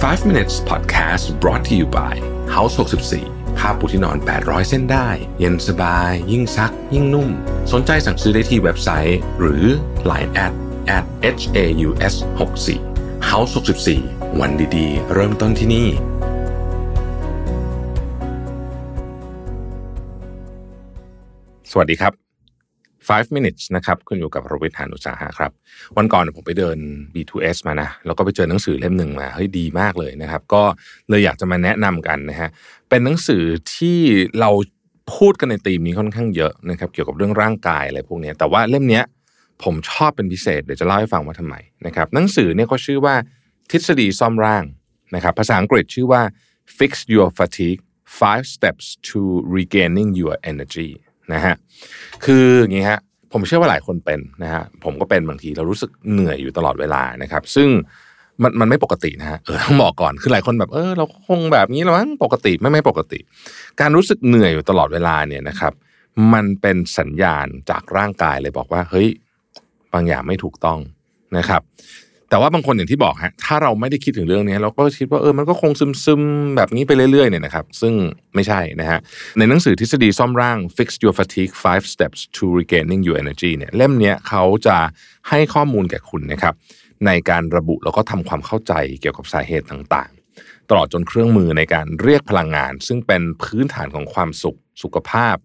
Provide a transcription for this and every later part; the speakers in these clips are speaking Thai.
5 minutes podcast brought to you by House 64ผ้าปูที่นอน 800 เส้นได้ เย็นสบาย ยิ่งซัก ยิ่งนุ่ม สนใจสั่งซื้อได้ที่เว็บไซต์ หรือ Line at at h a u s 6 4 House 64วันดีๆ เริ่มต้นที่นี่สวัสดีครับ 5 minutes นะครับคุณอยู่กับรวิทยานุสาหะครับ วันก่อนผมไปเดิน B2S มานะ แล้วก็ไปเจอหนังสือเล่มหนึ่งมา เฮ้ยดีมากเลยนะครับ ก็เลยอยากจะมาแนะนำกันนะฮะ เป็นหนังสือที่เราพูดกันในธีมนี้ค่อนข้างเยอะนะครับ เกี่ยวกับเรื่องร่างกายอะไรพวกนี้แต่ว่าเล่มนี้ผมชอบเป็นพิเศษ เดี๋ยวจะเล่าให้ฟังว่าทำไมนะครับ หนังสือเนี่ยก็ชื่อว่าทฤษฎีซ่อมร่างนะครับ ภาษาอังกฤษชื่อว่า fix your fatigue five steps to regaining your energy นะฮะคืออย่างนี้ฮะผมเชื่อว่าหลายคนเป็นนะฮะผมก็เป็นบางทีเรารู้สึกเหนื่อยอยู่ตลอดเวลานะครับ ซึ่งมันมันไม่ปกตินะฮะเออต้องบอกก่อนคือหลายคนแบบเออเราคงแบบนี้แล้วมั้งปกติไม่ไม่ปกติ การรู้สึกเหนื่อยอยู่ตลอดเวลาเนี่ยนะครับ มันเป็นสัญญาณจากร่างกายเลยบอกว่า เฮ้ยบางอย่างไม่ถูกต้องนะครับ แต่ว่าบางคนอย่างที่บอกฮะถ้าเราไม่ได้คิดถึงเรื่องนี้ เราก็คิดว่าเออมันก็คงซึมๆ แบบนี้ไปเรื่อยๆเนี่ยนะครับ ซึ่งไม่ใช่นะฮะในหนังสือทฤษฎีซ่อมร่าง Fix Your Fatigue Five Steps to Regaining Your Energy เนี่ยเล่มนี้เขาจะให้ข้อมูลแก่คุณนะครับ ในการระบุแล้วก็ทำความเข้าใจเกี่ยวกับสาเหตุต่างๆ ตลอดจนเครื่องมือในการเรียกพลังงาน ซึ่งเป็นพื้นฐานของความสุขสุขภาพ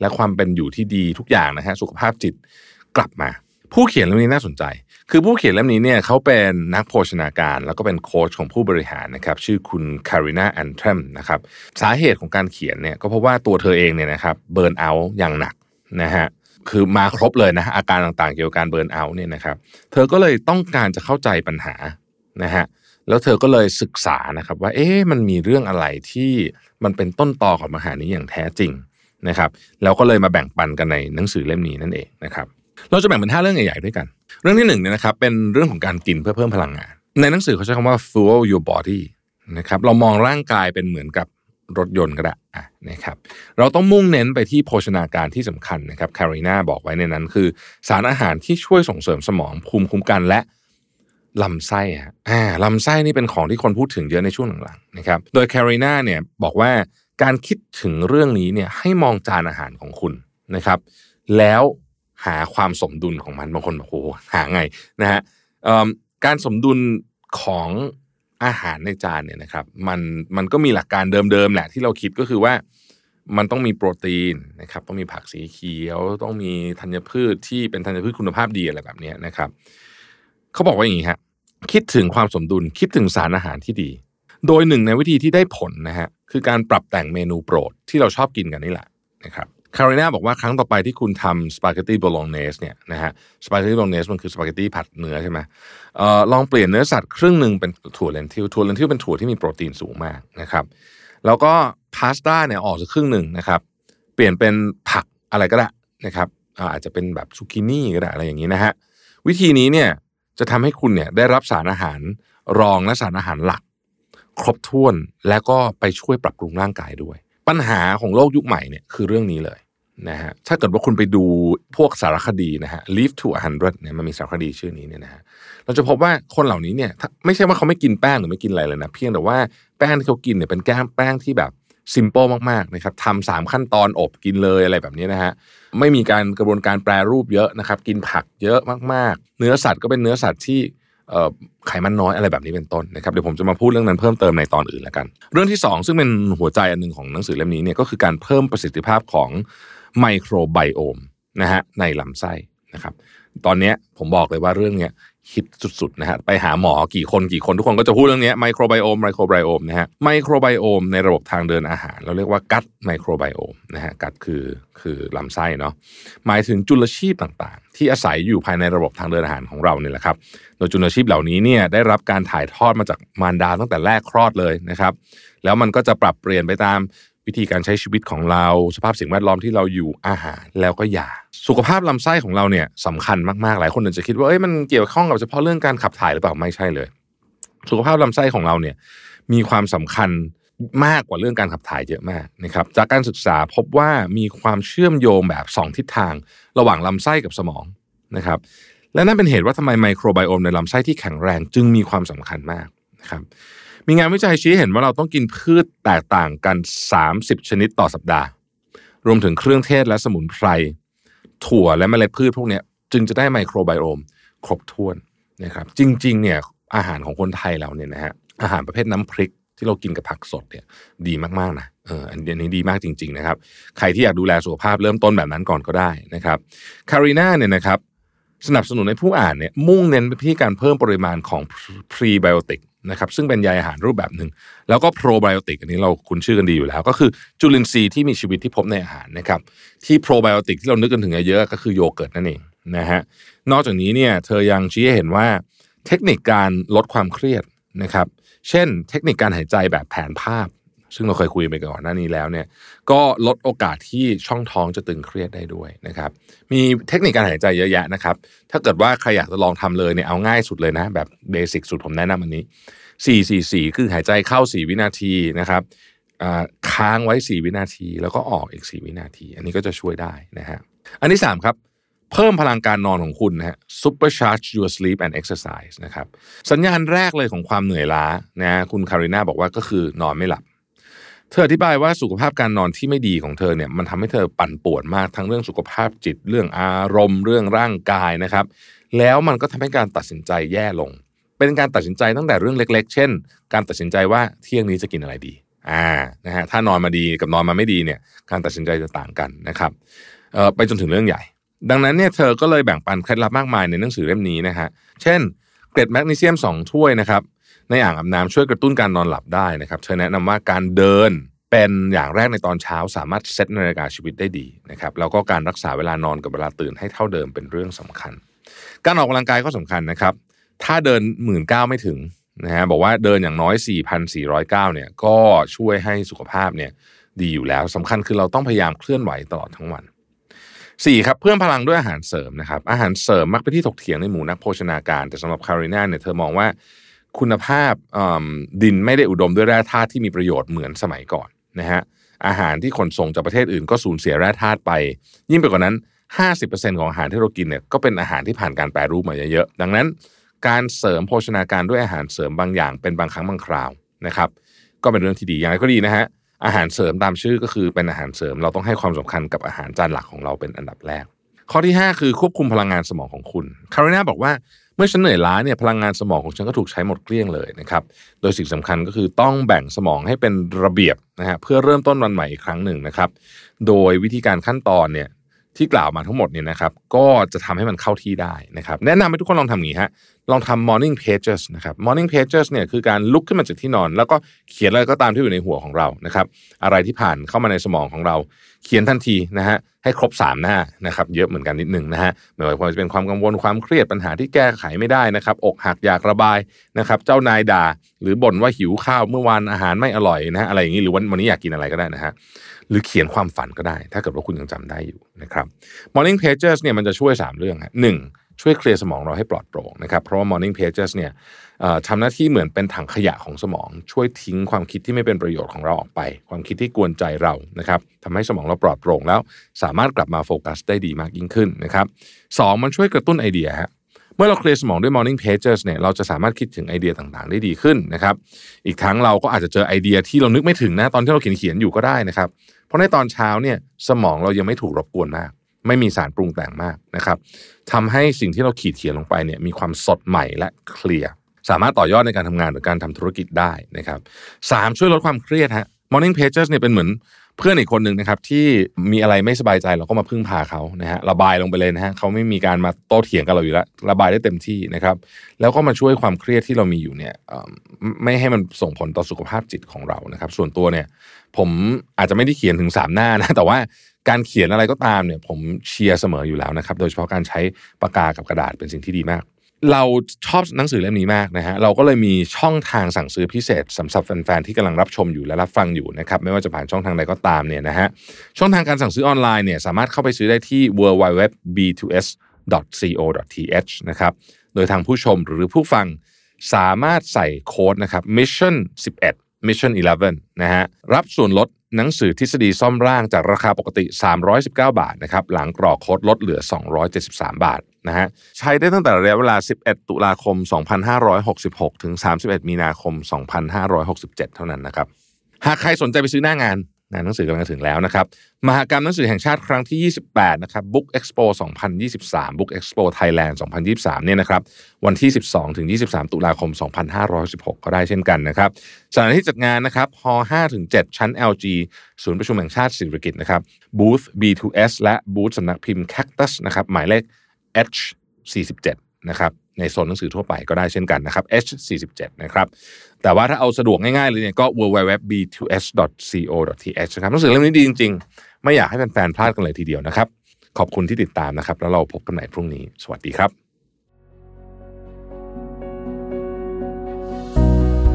และความเป็นอยู่ที่ดีทุกอย่างนะฮะสุขภาพจิตกลับมา ผู้เขียนเล่มนี้น่าสนใจ คือผู้เขียนเล่มนี้เนี่ยเขาเป็นนักโภชนาการ แล้วก็เป็นโค้ชของผู้บริหารนะครับชื่อคุณคารินาแอนเทรมนะครับสาเหตุของการเขียนเนี่ยก็เพราะว่าตัวเธอเองเนี่ยนะครับเบิร์นเอาท์อย่างหนักนะฮะคือมาครบเลยนะอาการต่างๆ เกี่ยวกับการเบิร์นเอาท์เนี่ยนะครับเธอก็เลยต้องการจะเข้าใจปัญหานะฮะแล้วเธอก็เลยศึกษานะครับว่าเอ๊ะมันมีเรื่องอะไรที่มันเป็นต้นตอของปัญหานี้อย่างแท้จริงนะครับแล้วก็เลยมาแบ่งปันกันในหนังสือเล่มนี้นั่นเองนะครับเราจะแบ่งเป็นห้าเรื่องใหญ่ๆด้วยกัน เรื่องที่หนึ่งเนี่ยนะครับเป็นเรื่องของการกินเพื่อเพิ่มพลังงาน ในหนังสือเขาใช้คำว่า fuel your body นะครับเรามองร่างกายเป็นเหมือนกับรถยนต์ก็ได้นะครับเราต้องมุ่งเน้นไปที่โภชนาการที่สำคัญนะครับคารีนาบอกไว้ในนั้นคือ สารอาหารที่ช่วยส่งเสริมสมองภูมิคุ้มกันและลำไส้ฮะอ่าลำไส้นี่เป็นของที่คนพูดถึงเยอะในช่วงหลังๆนะครับโดยแครีนาเนี่ยบอกว่าการคิดถึงเรื่องนี้เนี่ยให้มองจานอาหารของคุณนะครับ แล้ว หาความสมดุลของมันบางคนบอกโอ้หาไงนะฮะการสมดุลของอาหารในจานเนี่ยนะครับมันมันก็มีหลักการเดิมๆแหละที่เราคิดก็คือว่ามันต้องมีโปรตีนนะครับต้องมีผักสีเขียว ต้องมีธัญพืชที่เป็นธัญพืชคุณภาพดีอะไรแบบนี้นะครับเขาบอกว่าอย่างนี้ฮะคิดถึงความสมดุลคิดถึงสารอาหารที่ดี โดยหนึ่งในวิธีที่ได้ผลนะฮะคือการปรับแต่งเมนูโปรดที่เราชอบกินกันนี่แหละนะครับ คาริน่าบอกว่าครั้งต่อไปที่คุณทำสปาเกตตี้โบโลเนสเนี่ยนะฮะสปาเกตตี้โบโลเนสมันคือสปาเกตตี้ผัดเนื้อใช่ไหมเอ่อลองเปลี่ยนเนื้อสัตว์ครึ่งหนึ่งเป็นถั่ว lentil ถั่ว lentil เป็นถั่วที่มีโปรตีนสูงมากนะครับแล้วก็พาสต้าเนี่ยออกจากครึ่งหนึ่งนะครับเปลี่ยนเป็นผักอะไรก็ได้นะครับอาจจะเป็นแบบซูกินี่ก็ได้อะไรอย่างนี้นะฮะวิธีนี้เนี่ยจะทำให้คุณเนี่ยได้รับสารอาหารรองและสารอาหารหลัก ครบถ้วนและก็ไปช่วยปรับปรุงร่างกายด้วย ปัญหาของโลกยุคใหม่เนี่ยคือเรื่องนี้เลย นะฮะถ้าเกิดว่าคุณไปดูพวกสารคดีนะฮะ Live to 100เนี่ยมันมีสารคดีชื่อนี้เนี่ยนะฮะเราจะพบว่าคนเหล่านี้เนี่ยไม่ใช่ว่าเขาไม่กินแป้งหรือไม่กินอะไรเลยนะ เพียงแต่ว่าแป้งที่เขากินเนี่ยเป็นแก้มแป้งที่แบบซิมเปิลมากๆนะครับทำสามขั้นตอนอบกินเลยอะไรแบบนี้นะฮะไม่มีการกระบวนการแปรรูปเยอะนะครับ กินผักเยอะมากๆ เนื้อสัตว์ก็เป็นเนื้อสัตว์ที่ไขมันน้อยอะไรแบบนี้เป็นต้นนะครับเดี๋ยวผมจะมาพูดเรื่องนั้นเพิ่มเติมในตอนอื่นแล้วกัน เรื่องที่ 2 ซึ่งเป็นหัวใจอันหนึ่งของหนังสือเล่มนี้เนี่ยก็คือการเพิ่มประสิทธิภาพของ ไมโครไบโอมนะฮะในลำไส้นะครับตอนนี้ผมบอกเลยว่าเรื่องเนี้ยฮิตสุดๆนะฮะไปหาหมอกี่คนกี่คนทุกคนก็จะพูดเรื่องนี้ไมโครไบโอมไมโครไบโอมนะฮะไมโครไบโอมในระบบทางเดินอาหาร เราเรียกว่ากัดไมโครไบโอมนะฮะกัดคือคือลำไส้เนาะหมายถึงจุลชีพต่างๆ ที่อาศัยอยู่ภายในระบบทางเดินอาหารของเราเนี่ยแหละครับโดยจุลชีพเหล่านี้เนี่ยได้รับการถ่ายทอดมาจากมารดาตั้งแต่แรกคลอดเลยนะครับแล้วมันก็จะปรับเปลี่ยนไปตาม วิธีการใช้ชีวิตของเรา สภาพสิ่งแวดล้อมที่เราอยู่อาหารแล้วก็ยา สุขภาพลำไส้ของเราเนี่ยสำคัญมากๆหลายคนอาจจะคิดว่าเอ้ยมันเกี่ยวข้องกับเฉพาะเรื่องการขับถ่ายหรือเปล่าไม่ใช่เลย สุขภาพลำไส้ของเราเนี่ยมีความสำคัญมากกว่าเรื่องการขับถ่ายเยอะมากนะครับจากการศึกษาพบว่ามีความเชื่อมโยงแบบ 2 ทิศทาง ระหว่างลำไส้กับสมองนะครับและนั่นเป็นเหตุว่าทำไมไมโครไบโอมในลำไส้ที่แข็งแรงจึงมีความสำคัญมากนะครับ มีงานวิจัยชี้เห็นว่าเราต้องกินพืชแตกต่างกัน 30 ชนิดต่อสัปดาห์ รวมถึงเครื่องเทศและสมุนไพร ถั่วและเมล็ดพืชพวกนี้จึงจะได้ไมโครไบโอม ครบถ้วนนะครับจริงๆเนี่ยอาหารของคนไทยเราเนี่ยนะฮะอาหารประเภทน้ำพริกที่เรากินกับผักสดเนี่ยดีมากๆนะเอออันนี้ดีมากจริง ๆนะครับ ใครที่อยากดูแลสุขภาพเริ่มต้นแบบนั้นก่อนก็ได้นะครับคารีนาเนี่ยนะครับ สนับสนุนให้ผู้อ่านเนี่ยมุ่งเน้นไปที่การเพิ่มปริมาณของพรีไบโอติกนะครับซึ่งเป็นใยอาหารรูปแบบหนึ่งแล้วก็โปรไบโอติกอันนี้เราคุ้นชื่อกันดีอยู่แล้ว ก็คือจุลินทรีย์ที่มีชีวิตที่พบในอาหารนะครับที่โปรไบโอติกที่เรานึกกันถึงเยอะก็คือโยเกิร์ตนั่นเองนะฮะนอกจากนี้เนี่ยเธอยังชี้ให้เห็นว่าเทคนิคการลดความเครียดนะครับเช่น เทคนิคการหายใจแบบแผนภาพ ซึ่งเราเคยคุยไปก่อนหน้านี้แล้วเนี่ยก็ลดโอกาสที่ช่องท้องจะตึงเครียดได้ด้วยนะครับ มีเทคนิคการหายใจเยอะแยะนะครับ ถ้าเกิดว่าใครอยากจะลองทำเลยเนี่ยเอาง่ายสุดเลยนะ แบบเบสิกสุดผมแนะนำอันนี้4 4 4คือหายใจเข้า 4 วินาทีนะครับค้างไว้ 4 วินาที แล้วก็ออกอีก 4 วินาที อันนี้ก็จะช่วยได้นะฮะอันที่ 3 ครับเพิ่มพลังการนอนของคุณนะฮะ supercharge your sleep and exercise นะครับสัญญาณแรกเลยของความเหนื่อยล้านะคุณคาริน่าบอกว่าก็คือนอนไม่หลับ เธออธิบายว่าสุขภาพการนอนที่ไม่ดีของเธอเนี่ยมันทำให้เธอปั่นป่วนมากทั้งเรื่องสุขภาพจิตเรื่องอารมณ์ เรื่องร่างกายนะครับ แล้วมันก็ทำให้การตัดสินใจแย่ลง เป็นการตัดสินใจตั้งแต่เรื่องเล็ก ๆ เช่น การตัดสินใจว่าเที่ยงนี้จะกินอะไรดีอ่านะฮะถ้านอนมาดีกับนอนมาไม่ดีเนี่ยการตัดสินใจจะต่างกันนะครับเอ่อไปจนถึงเรื่องใหญ่ ดังนั้นเนี่ยเธอก็เลยแบ่งปันเคล็ดลับมากมายในหนังสือเล่มนี้นะฮะเช่นเกล็ดแมกนีเซียม2ถ้วยนะครับ ในอ่างอาบน้ำช่วยกระตุ้นการนอนหลับได้นะครับเธอแนะนำว่าการเดินเป็นอย่างแรกในตอนเช้าสามารถเซตนาฬิกาชีวิตได้ดีนะครับแล้วก็การรักษาเวลานอนกับเวลาตื่นให้เท่าเดิมเป็นเรื่องสำคัญ การออกกำลังกายก็สำคัญนะครับ ถ้าเดินหมื่นเก้าไม่ถึงนะฮะบอกว่าเดินอย่างน้อย 4,409เนี่ยก็ช่วยให้สุขภาพเนี่ยดีอยู่แล้วสำคัญคือเราต้องพยายามเคลื่อนไหวตลอดทั้งวันสี่ครับเพิ่มพลังด้วยอาหารเสริมนะครับอาหารเสริมมักเป็นที่ถกเถียงในหมู่นักโภชนาการ แต่สำหรับคาริน่าเนี่ยเธอมองว่า คุณภาพดินไม่ได้อุดมด้วยแร่ธาตุที่มีประโยชน์เหมือนสมัยก่อนนะฮะอาหารที่ขนส่งจากประเทศอื่นก็สูญเสียแร่ธาตุไป ยิ่งไปกว่านั้น 50%ของอาหารที่เรากินเนี่ยก็เป็นอาหารที่ผ่านการแปรรูปมาเยอะๆดังนั้น การเสริมโภชนาการด้วยอาหารเสริมบางอย่างเป็นบางครั้งบางคราวนะครับ ก็เป็นเรื่องที่ดีอย่างไรก็ดีนะฮะอาหารเสริมตามชื่อก็คือเป็นอาหารเสริม เราต้องให้ความสำคัญกับอาหารจานหลักของเราเป็นอันดับแรก ข้อที่ 5 คือควบคุมพลังงานสมองของคุณคาริน่าบอกว่า เมื่อฉันเหนื่อยล้าเนี่ยพลังงานสมองของฉันก็ถูกใช้หมดเกลี้ยงเลยนะครับ โดยสิ่งสำคัญก็คือต้องแบ่งสมองให้เป็นระเบียบนะฮะเพื่อเริ่มต้นวันใหม่อีกครั้งหนึ่งนะครับ โดยวิธีการขั้นตอนเนี่ย ที่กล่าวมาทั้งหมดเนี่ยนะครับ ก็จะทำให้มันเข้าที่ได้นะครับ แนะนำให้ทุกคนลองทำอย่างนี้ฮะลองทำ morning pages นะครับ morning pages เนี่ยคือการลุกขึ้นมาจากที่นอน แล้วก็เขียนอะไรก็ตามที่อยู่ในหัวของเรานะครับอะไรที่ผ่านเข้ามาในสมองของเรา เขียนทันทีนะฮะให้ครบ 3 หน้านะครับเยอะเหมือนกันนิดนึงนะฮะไม่ว่าจะเป็นความกังวลความเครียดปัญหาที่แก้ไขไม่ได้นะครับอกหักอยากระบายนะครับเจ้านายด่า หรือบ่นว่าหิวข้าวเมื่อวานอาหารไม่อร่อยนะฮะอะไรอย่างนี้หรือวันวันนี้อยากกินอะไรก็ได้นะฮะ หรือเขียนความฝันก็ได้ ถ้าเกิดว่าคุณยังจำได้อยู่นะครับ Morning Pages เนี่ยมันจะช่วย 3 เรื่องฮะหนึ่งช่วยเคลียร์สมองเราให้ปลอดโปร่งนะครับ เพราะว่า Morning Pages เนี่ยทำหน้าที่เหมือนเป็นถังขยะของสมอง ช่วยทิ้งความคิดที่ไม่เป็นประโยชน์ของเราออกไป ความคิดที่กวนใจเรานะครับทำให้สมองเราปลอดโปร่งแล้ว สามารถกลับมาโฟกัสได้ดีมากยิ่งขึ้นนะครับสองมันช่วยกระตุ้นไอเดียฮะ เมื่อเราเคลียร์สมองด้วย Morning Pages เนี่ยเราจะสามารถคิดถึงไอเดียต่างๆ ได้ดีขึ้นนะครับอีกทั้งเราก็อาจจะเจอไอเดียที่เรานึกไม่ถึงนะตอนที่เราเขียนเขียนอยู่ก็ได้นะครับ เพราะในตอนเช้าเนี่ยสมองเรายังไม่ถูกรบกวนมาก ไม่มีสารปรุงแต่งมากนะครับทำให้สิ่งที่เราขีดเขียนลงไปเนี่ยมีความสดใหม่และเคลียร์สามารถต่อยอดในการทำงานหรือการทำธุรกิจได้นะครับสามช่วยลดความเครียดฮะ Morning Pages เนี่ยเป็นเหมือน เพื่อนอีกคนหนึ่งนะครับที่มีอะไรไม่สบายใจเราก็มาพึ่งพาเขานะฮะระบายลงไปเลยนะฮะเขาไม่มีการมาโต้เถียงกับเราอยู่แล้วระบายได้เต็มที่นะครับ แล้วก็มาช่วยความเครียดที่เรามีอยู่เนี่ยไม่ให้มันส่งผลต่อสุขภาพจิตของเรานะครับ ส่วนตัวเนี่ย ผมอาจจะไม่ได้เขียนถึง3หน้านะแต่ว่าการเขียนอะไรก็ตามเนี่ย ผมเชียร์เสมออยู่แล้วนะครับ โดยเฉพาะการใช้ปากกากับกระดาษเป็นสิ่งที่ดีมาก เราชอบหนังสือเล่มนี้มากนะฮะเราก็เลยมีช่องทางสั่งซื้อพิเศษสำหรับแฟนๆที่กำลังรับชมอยู่และรับฟังอยู่นะครับไม่ว่าจะผ่านช่องทางใดก็ตามเนี่ยนะฮะช่องทางการสั่งซื้อออนไลน์เนี่ยสามารถเข้าไปซื้อได้ที่ www.b2s.co.th นะครับโดยทางผู้ชมหรือผู้ฟังสามารถใส่โค้ดนะครับ mission 11 mission 11นะฮะรับส่วนลดหนังสือทฤษฎีซ่อมร่างจากราคาปกติ 319 บาทนะครับหลังกรอกโค้ดลดเหลือ 273 บาท นะฮะใช้ได้ตั้งแต่ระยะเวลา 11 ตุลาคม 2566 ถึง 31 มีนาคม 2567 เท่านั้นนะครับ หากใครสนใจไปซื้อหน้างานงานหนังสือกำลังจะถึงแล้วนะครับมหากรรมหนังสือแห่งชาติครั้งที่ 28 นะครับ Book Expo 2023 Book Expo Thailand 2023 เนี่ยนะครับ วันที่ 12 ถึง 23 ตุลาคม 2516 ก็ได้เช่นกันนะครับสถานที่จัดงานนะครับฮ5ถึง 7 ชั้น LG ศูนย์ประชุมแห่งชาติศิริกิตนะครับบูธ B2S และบูธสำนักพิมพ์ Cactus นะครับ หมายเลข H47 นะครับในโซนหนังสือทั่วไปก็ได้เช่นกันนะครับ H47 นะครับแต่ว่าถ้าเอาสะดวกง่ายๆเลยเนี่ยก็ www.b2s.co.th นะครับหนังสือเล่มนี้ดีจริงๆ ไม่อยากให้แฟนๆพลาดกันเลยทีเดียวนะครับ ขอบคุณที่ติดตามนะครับ แล้วเราพบกันใหม่พรุ่งนี้ สวัสดีครับ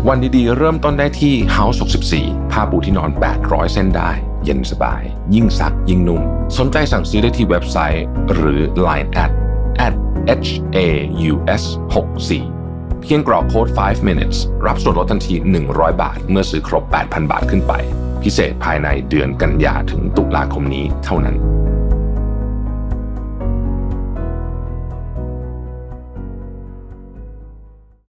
วันดีๆ เริ่มต้นได้ที่ House 64ผ้าปูที่นอน 800 เส้นได้ เย็นสบาย ยิ่งซักยิ่งนุ่มสนใจสั่งซื้อได้ที่เว็บไซต์ หรือ Line at h a u s 64เพียงกรอกโค้ด 5 minutes รับส่วนลดทันที 100 บาท เมื่อซื้อครบ 8,000 บาทขึ้นไป พิเศษภายในเดือนกันยาถึงตุลาคมนี้เท่านั้น